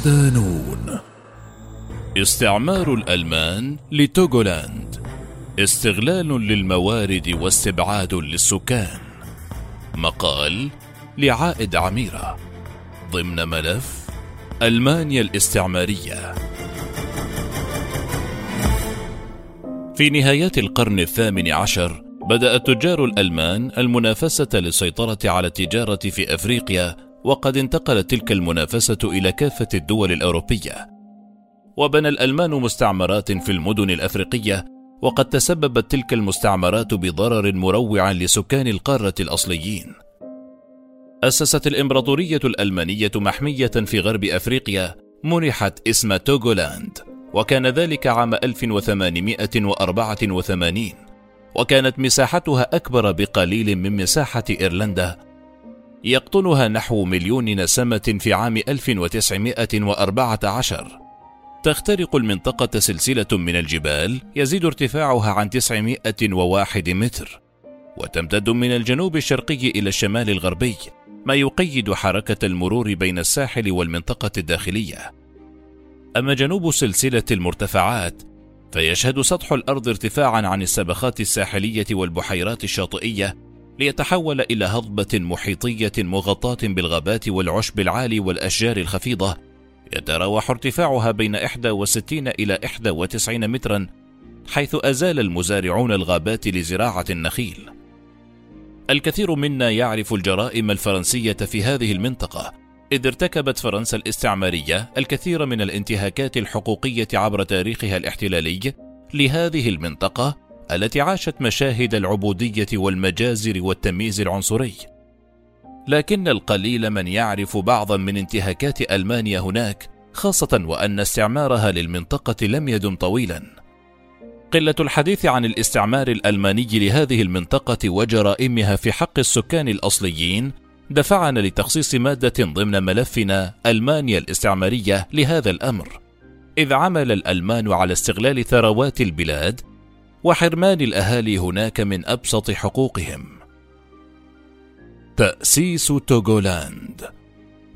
صدانون استعمار الألمان لتوغولاند. استغلال للموارد واستبعاد للسكان. مقال لعائد عميرة. ضمن ملف ألمانيا الاستعمارية. في نهايات القرن الثامن عشر بدأ التجار الألمان المنافسة للسيطرة على التجارة في أفريقيا وقد انتقلت تلك المنافسة إلى كافة الدول الأوروبية. وبنى الألمان مستعمرات في المدن الأفريقية وقد تسببت تلك المستعمرات بضرر مروع لسكان القارة الأصليين. أسست الإمبراطورية الألمانية محمية في غرب أفريقيا منحت اسم توغولاند وكان ذلك عام 1884 وكانت مساحتها أكبر بقليل من مساحة إيرلندا يقطنها نحو مليون نسمة في عام 1914 تخترق المنطقة سلسلة من الجبال يزيد ارتفاعها عن 901 متر وتمتد من الجنوب الشرقي إلى الشمال الغربي ما يقيد حركة المرور بين الساحل والمنطقة الداخلية. أما جنوب سلسلة المرتفعات فيشهد سطح الأرض ارتفاعا عن السبخات الساحلية والبحيرات الشاطئية ليتحول إلى هضبة محيطية مغطاة بالغابات والعشب العالي والأشجار الخفيضة يتراوح ارتفاعها بين 61 إلى 91 مترا حيث أزال المزارعون الغابات لزراعة النخيل. الكثير منا يعرف الجرائم الفرنسية في هذه المنطقة، إذ ارتكبت فرنسا الاستعمارية الكثير من الانتهاكات الحقوقية عبر تاريخها الاحتلالي لهذه المنطقة التي عاشت مشاهد العبودية والمجازر والتمييز العنصري. لكن القليل من يعرف بعضا من انتهاكات ألمانيا هناك، خاصة وأن استعمارها للمنطقة لم يدم طويلا. قلة الحديث عن الاستعمار الألماني لهذه المنطقة وجرائمها في حق السكان الأصليين دفعنا لتخصيص مادة ضمن ملفنا ألمانيا الاستعمارية لهذا الأمر، إذ عمل الألمان على استغلال ثروات البلاد وحرمان الأهالي هناك من أبسط حقوقهم. تأسيس توغولاند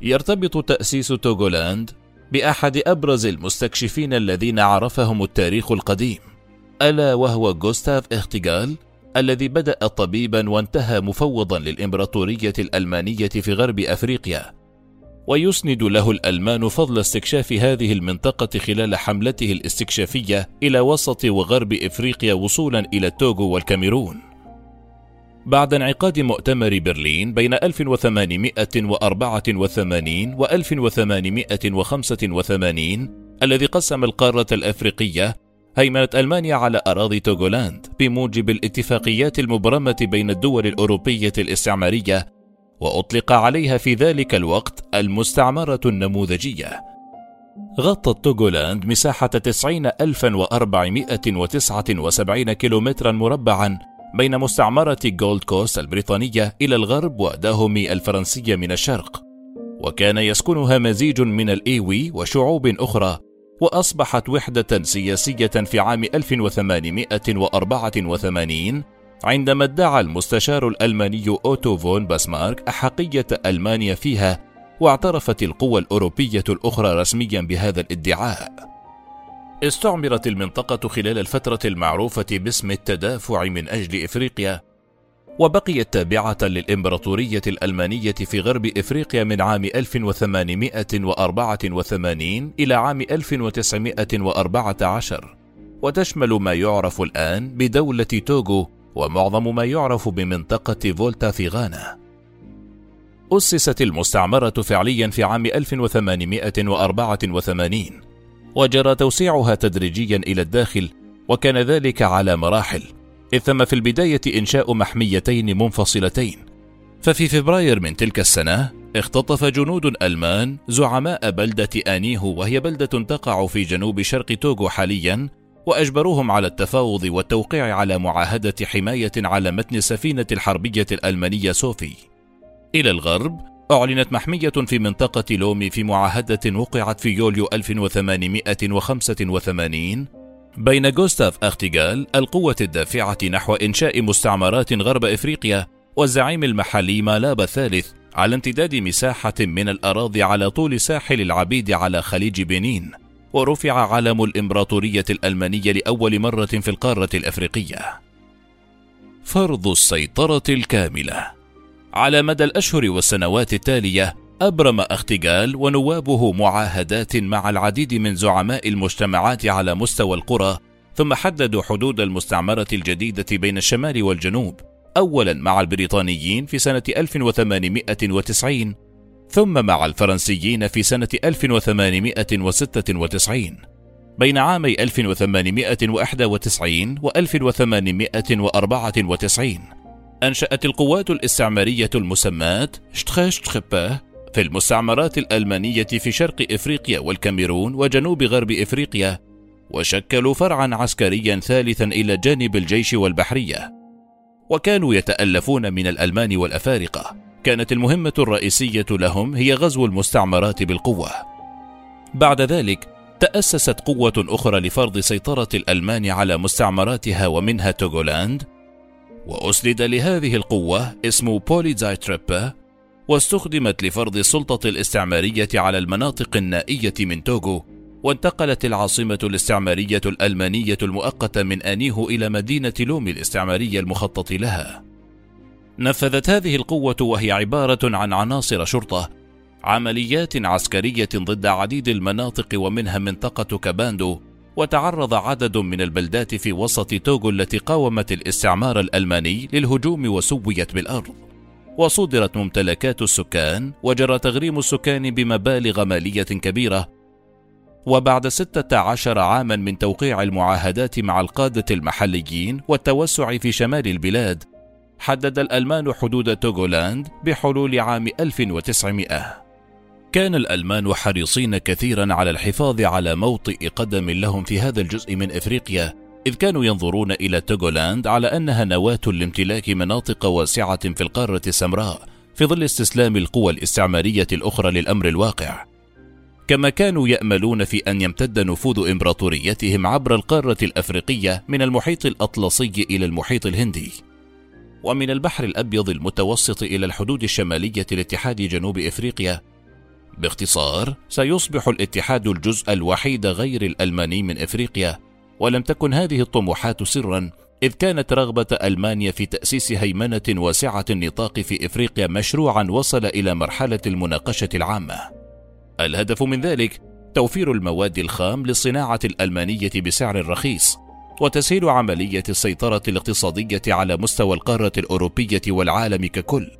يرتبط تأسيس توغولاند بأحد أبرز المستكشفين الذين عرفهم التاريخ القديم، ألا وهو غوستاف إختيغال الذي بدأ طبيبا وانتهى مفوضا للإمبراطورية الألمانية في غرب أفريقيا ويسند له الألمان فضل استكشاف هذه المنطقة خلال حملته الاستكشافية إلى وسط وغرب إفريقيا وصولا إلى التوغو والكاميرون. بعد انعقاد مؤتمر برلين بين 1884 و 1885 الذي قسم القارة الأفريقية هيمنت ألمانيا على أراضي توغولاند بموجب الاتفاقيات المبرمة بين الدول الأوروبية الاستعمارية وأطلق عليها في ذلك الوقت المستعمرة النموذجية. غطت توغولاند مساحة 90479 كيلومترا مربعا بين مستعمرة جولد كوست البريطانية إلى الغرب وداهومي الفرنسية من الشرق. وكان يسكنها مزيج من الإيوي وشعوب أخرى وأصبحت وحدة سياسية في عام 1884 عندما ادعى المستشار الألماني أوتو فون بسمارك أحقية ألمانيا فيها واعترفت القوى الأوروبية الأخرى رسميا بهذا الادعاء. استعمرت المنطقة خلال الفترة المعروفة باسم التدافع من أجل إفريقيا وبقيت تابعة للإمبراطورية الألمانية في غرب إفريقيا من عام 1884 إلى عام 1914 وتشمل ما يعرف الآن بدولة توغو ومعظم ما يعرف بمنطقة فولتا في غانا. أسست المستعمرة فعليا في عام 1884 وجرى توسيعها تدريجيا إلى الداخل وكان ذلك على مراحل إذ ثم في البداية إنشاء محميتين منفصلتين ففي فبراير من تلك السنة اختطف جنود ألمان زعماء بلدة آنيهو وهي بلدة تقع في جنوب شرق توغو حاليا وأجبروهم على التفاوض والتوقيع على معاهدة حماية على متن السفينة الحربية الألمانية سوفي. إلى الغرب أعلنت محمية في منطقة لومي في معاهدة وقعت في يوليو 1885 بين جوستاف أختيغال القوة الدافعة نحو إنشاء مستعمرات غرب إفريقيا والزعيم المحلي مالابا الثالث على امتداد مساحة من الأراضي على طول ساحل العبيد على خليج بنين ورفع علم الإمبراطورية الألمانية لأول مرة في القارة الأفريقية. فرض السيطرة الكاملة. على مدى الأشهر والسنوات التالية أبرم أختجال ونوابه معاهدات مع العديد من زعماء المجتمعات على مستوى القرى ثم حددوا حدود المستعمرة الجديدة بين الشمال والجنوب أولا مع البريطانيين في سنة 1890 ثم مع الفرنسيين في سنة 1896 بين عامي 1891 و 1894 أنشأت القوات الاستعمارية المسماة شتخشتخباه في المستعمرات الألمانية في شرق إفريقيا والكاميرون وجنوب غرب إفريقيا وشكلوا فرعا عسكريا ثالثا إلى جانب الجيش والبحرية وكانوا يتألفون من الألمان والأفارقة. كانت المهمة الرئيسية لهم هي غزو المستعمرات بالقوة بعد ذلك تأسست قوة أخرى لفرض سيطرة الألمان على مستعمراتها ومنها توغولاند وأسند لهذه القوة اسم Polizeitruppe واستخدمت لفرض السلطة الاستعمارية على المناطق النائية من توغو وانتقلت العاصمة الاستعمارية الألمانية المؤقتة من آنيهو إلى مدينة لومي الاستعمارية المخطط لها. نفذت هذه القوة وهي عبارة عن عناصر شرطة عمليات عسكرية ضد عديد المناطق ومنها منطقة كاباندو وتعرض عدد من البلدات في وسط توغو التي قاومت الاستعمار الألماني للهجوم وسويت بالأرض. وصودرت ممتلكات السكان وجرى تغريم السكان بمبالغ مالية كبيرة. وبعد ستة عشر عاما من توقيع المعاهدات مع القادة المحليين والتوسع في شمال البلاد حدد الألمان حدود توغولاند بحلول عام 1900 كان الألمان حريصين كثيرا على الحفاظ على موطئ قدم لهم في هذا الجزء من إفريقيا إذ كانوا ينظرون إلى توغولاند على أنها نواة لامتلاك مناطق واسعة في القارة السمراء في ظل استسلام القوى الاستعمارية الأخرى للأمر الواقع. كما كانوا يأملون في أن يمتد نفوذ إمبراطوريتهم عبر القارة الأفريقية من المحيط الأطلسي إلى المحيط الهندي. ومن البحر الأبيض المتوسط إلى الحدود الشمالية لاتحاد جنوب إفريقيا. باختصار سيصبح الاتحاد الجزء الوحيد غير الألماني من إفريقيا ولم تكن هذه الطموحات سرا إذ كانت رغبة ألمانيا في تأسيس هيمنة واسعة النطاق في إفريقيا مشروعا وصل إلى مرحلة المناقشة العامة. الهدف من ذلك توفير المواد الخام للصناعة الألمانية بسعر رخيص. وتسهيل عملية السيطرة الاقتصادية على مستوى القارة الأوروبية والعالم ككل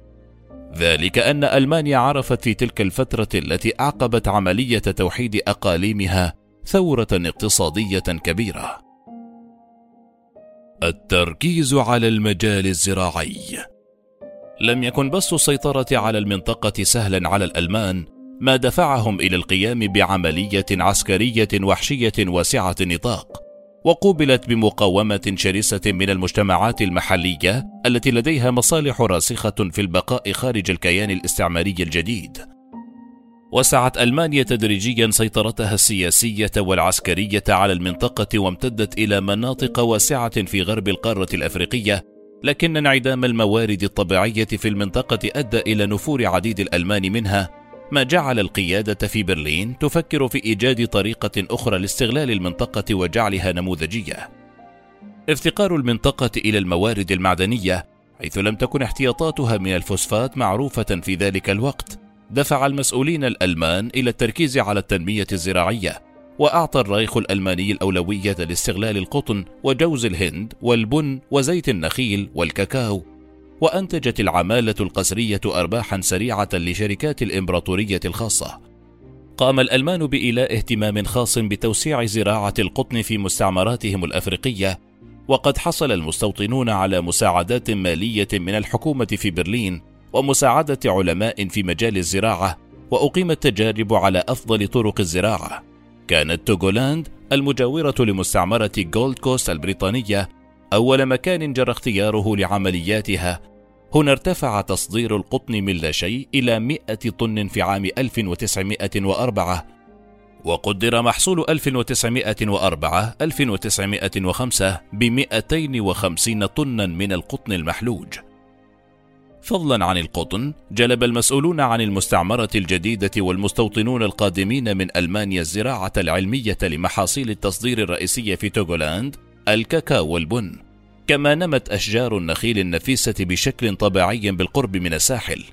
ذلك أن ألمانيا عرفت في تلك الفترة التي أعقبت عملية توحيد أقاليمها ثورة اقتصادية كبيرة. التركيز على المجال الزراعي لم يكن بسط السيطرة على المنطقة سهلا على الألمان، ما دفعهم إلى القيام بعملية عسكرية وحشية واسعة النطاق. وقوبلت بمقاومة شرسة من المجتمعات المحلية التي لديها مصالح راسخة في البقاء خارج الكيان الاستعماري الجديد. وسعت ألمانيا تدريجيا سيطرتها السياسية والعسكرية على المنطقة وامتدت إلى مناطق واسعة في غرب القارة الأفريقية، لكن انعدام الموارد الطبيعية في المنطقة أدى إلى نفور عديد الألمان منها ما جعل القيادة في برلين تفكر في إيجاد طريقة أخرى لاستغلال المنطقة وجعلها نموذجية. افتقار المنطقة إلى الموارد المعدنية حيث لم تكن احتياطاتها من الفوسفات معروفة في ذلك الوقت، دفع المسؤولين الألمان إلى التركيز على التنمية الزراعية، وأعطى الريخ الألماني الأولوية لاستغلال القطن وجوز الهند والبن وزيت النخيل والكاكاو وأنتجت العمالة القسرية أرباحا سريعة لشركات الإمبراطورية الخاصة. قام الألمان بإيلاء اهتمام خاص بتوسيع زراعة القطن في مستعمراتهم الأفريقية، وقد حصل المستوطنون على مساعدات مالية من الحكومة في برلين ومساعدة علماء في مجال الزراعة، وأقيمت تجارب على أفضل طرق الزراعة. كانت توغولاند المجاورة لمستعمرة جولد كوست البريطانية أول مكان جرى اختياره لعملياتها. هنا ارتفع تصدير القطن من لا شيء إلى 100 طن في عام 1904 وقدر محصول 1904 1905 ب 250 طنا من القطن المحلوج. فضلا عن القطن جلب المسؤولون عن المستعمرة الجديدة والمستوطنون القادمين من ألمانيا الزراعة العلمية لمحاصيل التصدير الرئيسية في توغولاند الكاكاو والبن. كما نمت أشجار النخيل النفيسة بشكل طبيعي بالقرب من الساحل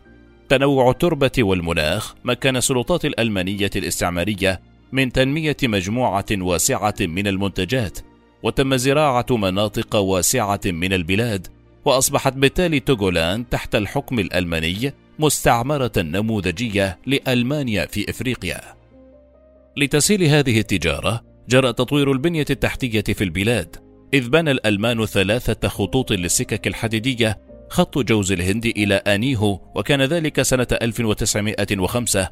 تنوع التربة والمناخ مكن السلطات الألمانية الاستعمارية من تنمية مجموعة واسعة من المنتجات وتم زراعة مناطق واسعة من البلاد وأصبحت بالتالي توغولاند تحت الحكم الألماني مستعمرة نموذجية لألمانيا في إفريقيا. لتسهيل هذه التجارة، جرى تطوير البنية التحتية في البلاد، إذ بنى الألمان ثلاثة خطوط للسكك الحديدية خط جوز الهند إلى آنيهو وكان ذلك سنة 1905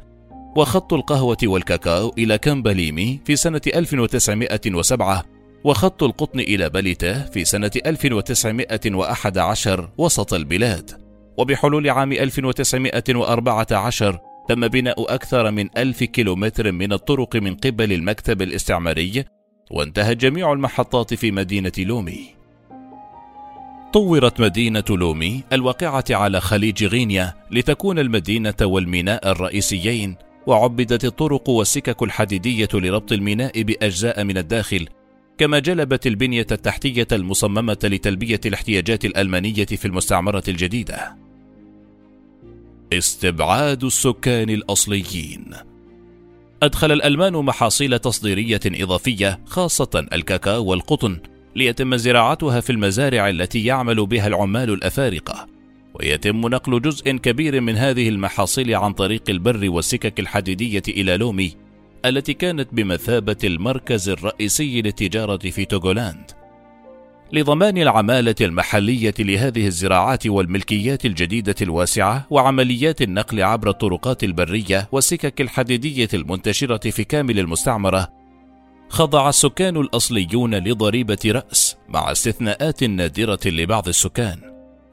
وخط القهوة والكاكاو إلى كامباليمي في سنة 1907 وخط القطن إلى بليته في سنة 1911 وسط البلاد. وبحلول عام 1914 تم بناء أكثر من ألف كيلومتر من الطرق من قبل المكتب الاستعماري وانتهت جميع المحطات في مدينة لومي طورت مدينة لومي الواقعة على خليج غينيا لتكون المدينة والميناء الرئيسيين وعبدت الطرق والسكك الحديدية لربط الميناء بأجزاء من الداخل كما جلبت البنية التحتية المصممة لتلبية الاحتياجات الألمانية في المستعمرة الجديدة. استبعاد السكان الأصليين أدخل الألمان محاصيل تصديرية إضافية خاصة الكاكاو والقطن ليتم زراعتها في المزارع التي يعمل بها العمال الأفارقة ويتم نقل جزء كبير من هذه المحاصيل عن طريق البر والسكك الحديدية إلى لومي التي كانت بمثابة المركز الرئيسي للتجارة في توغولاند. لضمان العمالة المحلية لهذه الزراعات والملكيات الجديدة الواسعة وعمليات النقل عبر الطرقات البرية والسكك الحديدية المنتشرة في كامل المستعمرة، خضع السكان الأصليون لضريبة رأس مع استثناءات نادرة لبعض السكان.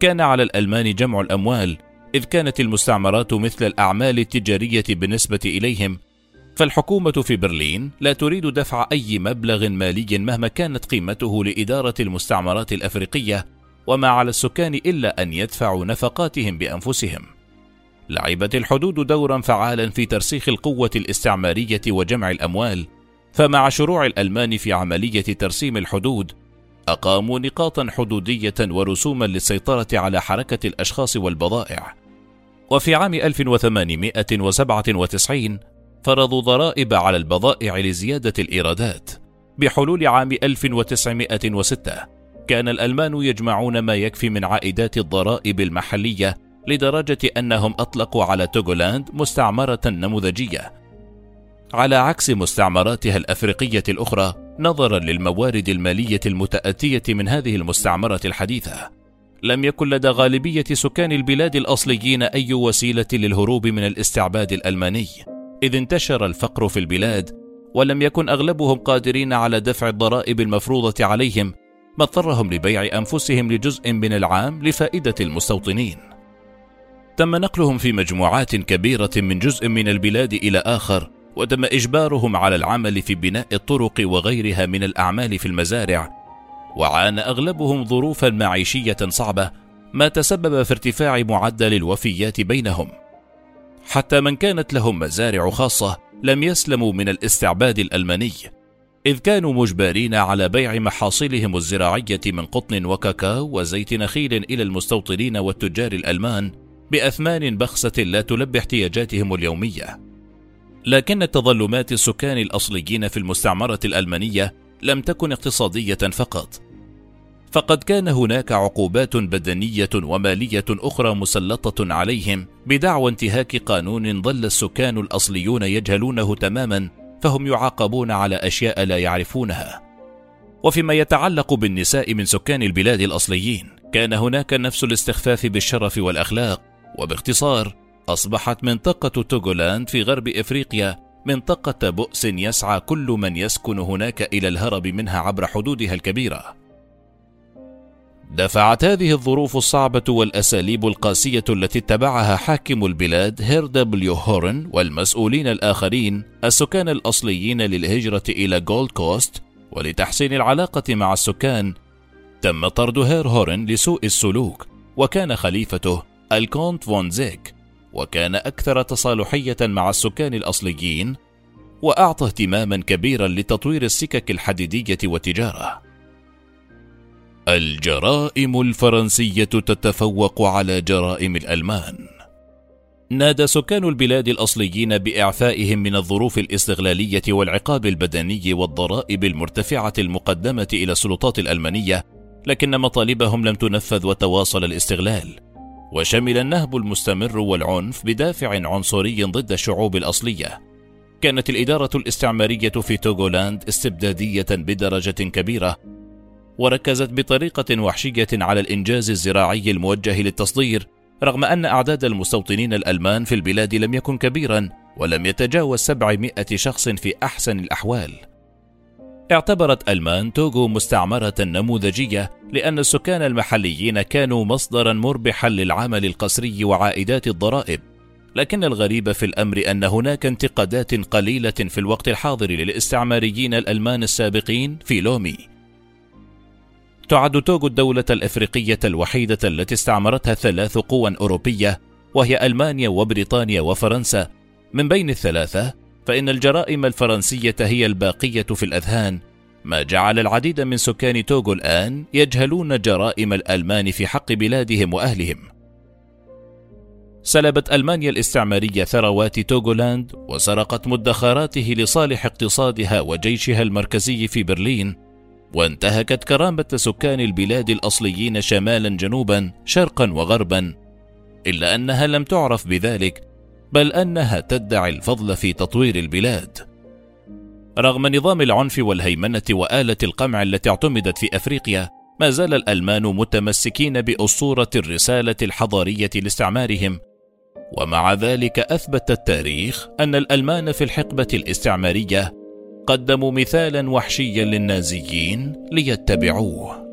كان على الألمان جمع الأموال إذ كانت المستعمرات مثل الأعمال التجارية بالنسبة إليهم فالحكومة في برلين لا تريد دفع أي مبلغ مالي مهما كانت قيمته لإدارة المستعمرات الأفريقية وما على السكان إلا أن يدفعوا نفقاتهم بأنفسهم. لعبت الحدود دورا فعالا في ترسيخ القوة الاستعمارية وجمع الأموال، فمع شروع الألمان في عملية ترسيم الحدود، أقاموا نقاطا حدودية ورسوما للسيطرة على حركة الأشخاص والبضائع. وفي عام 1897 فرضوا ضرائب على البضائع لزيادة الإيرادات. بحلول عام 1906 كان الألمان يجمعون ما يكفي من عائدات الضرائب المحلية لدرجة أنهم أطلقوا على توغولاند مستعمرة نموذجية. على عكس مستعمراتها الأفريقية الأخرى نظرا للموارد المالية المتأتية من هذه المستعمرة الحديثة. لم يكن لدى غالبية سكان البلاد الأصليين أي وسيلة للهروب من الاستعباد الألماني. إذ انتشر الفقر في البلاد ولم يكن أغلبهم قادرين على دفع الضرائب المفروضة عليهم ما اضطرهم لبيع أنفسهم لجزء من العام لفائدة المستوطنين. تم نقلهم في مجموعات كبيرة من جزء من البلاد إلى آخر، وتم إجبارهم على العمل في بناء الطرق وغيرها من الأعمال في المزارع، وعانى أغلبهم ظروفا معيشية صعبة، ما تسبب في ارتفاع معدل الوفيات بينهم. حتى من كانت لهم مزارع خاصة لم يسلموا من الاستعباد الألماني إذ كانوا مجبرين على بيع محاصيلهم الزراعية من قطن وكاكاو وزيت نخيل إلى المستوطنين والتجار الألمان بأثمان بخسة لا تلبي احتياجاتهم اليومية. لكن التظلمات السكان الأصليين في المستعمرة الألمانية لم تكن اقتصادية فقط، فقد كان هناك عقوبات بدنية ومالية أخرى مسلطة عليهم بدعوى انتهاك قانون ظل السكان الأصليون يجهلونه تماما فهم يعاقبون على أشياء لا يعرفونها. وفيما يتعلق بالنساء من سكان البلاد الأصليين كان هناك نفس الاستخفاف بالشرف والأخلاق وباختصار أصبحت منطقة توغولاند في غرب إفريقيا منطقة بؤس يسعى كل من يسكن هناك إلى الهرب منها عبر حدودها الكبيرة. دفعت هذه الظروف الصعبة والأساليب القاسية التي اتبعها حاكم البلاد هير دبليو هورن والمسؤولين الآخرين السكان الأصليين للهجرة إلى جولد كوست ولتحسين العلاقة مع السكان. تم طرد هير هورن لسوء السلوك وكان خليفته الكونت فون زيك وكان أكثر تصالحية مع السكان الأصليين وأعطى اهتماما كبيرا لتطوير السكك الحديدية والتجارة الجرائم الفرنسية تتفوق على جرائم الألمان. نادى سكان البلاد الأصليين بإعفائهم من الظروف الاستغلالية والعقاب البدني والضرائب المرتفعة المقدمة إلى السلطات الألمانية لكن مطالبهم لم تنفذ وتواصل الاستغلال. وشمل النهب المستمر والعنف بدافع عنصري ضد الشعوب الأصلية. كانت الإدارة الاستعمارية في توغولاند استبدادية بدرجة كبيرة وركزت بطريقة وحشية على الإنجاز الزراعي الموجه للتصدير رغم أن أعداد المستوطنين الألمان في البلاد لم يكن كبيرا ولم يتجاوز 700 شخص في أحسن الأحوال. اعتبرت ألمان توغو مستعمرة نموذجية لأن السكان المحليين كانوا مصدرا مربحا للعمل القسري وعائدات الضرائب. لكن الغريب في الأمر أن هناك انتقادات قليلة في الوقت الحاضر للاستعماريين الألمان السابقين في لومي. تعد توغو الدولة الأفريقية الوحيدة التي استعمرتها ثلاث قوى أوروبية وهي ألمانيا وبريطانيا وفرنسا. من بين الثلاثة فإن الجرائم الفرنسية هي الباقية في الأذهان. ما جعل العديد من سكان توغو الآن يجهلون جرائم الألمان في حق بلادهم وأهلهم. سلبت ألمانيا الاستعمارية ثروات توغولاند وسرقت مدخراته لصالح اقتصادها وجيشها المركزي في برلين. وانتهكت كرامة سكان البلاد الأصليين شمالا جنوبا شرقا وغربا. إلا أنها لم تعرف بذلك بل أنها تدعي الفضل في تطوير البلاد. رغم نظام العنف والهيمنة وآلة القمع التي اعتمدت في أفريقيا ما زال الألمان متمسكين بأسطورة الرسالة الحضارية لاستعمارهم. ومع ذلك أثبت التاريخ أن الألمان في الحقبة الاستعمارية قدموا مثالا وحشيا للنازيين ليتبعوه.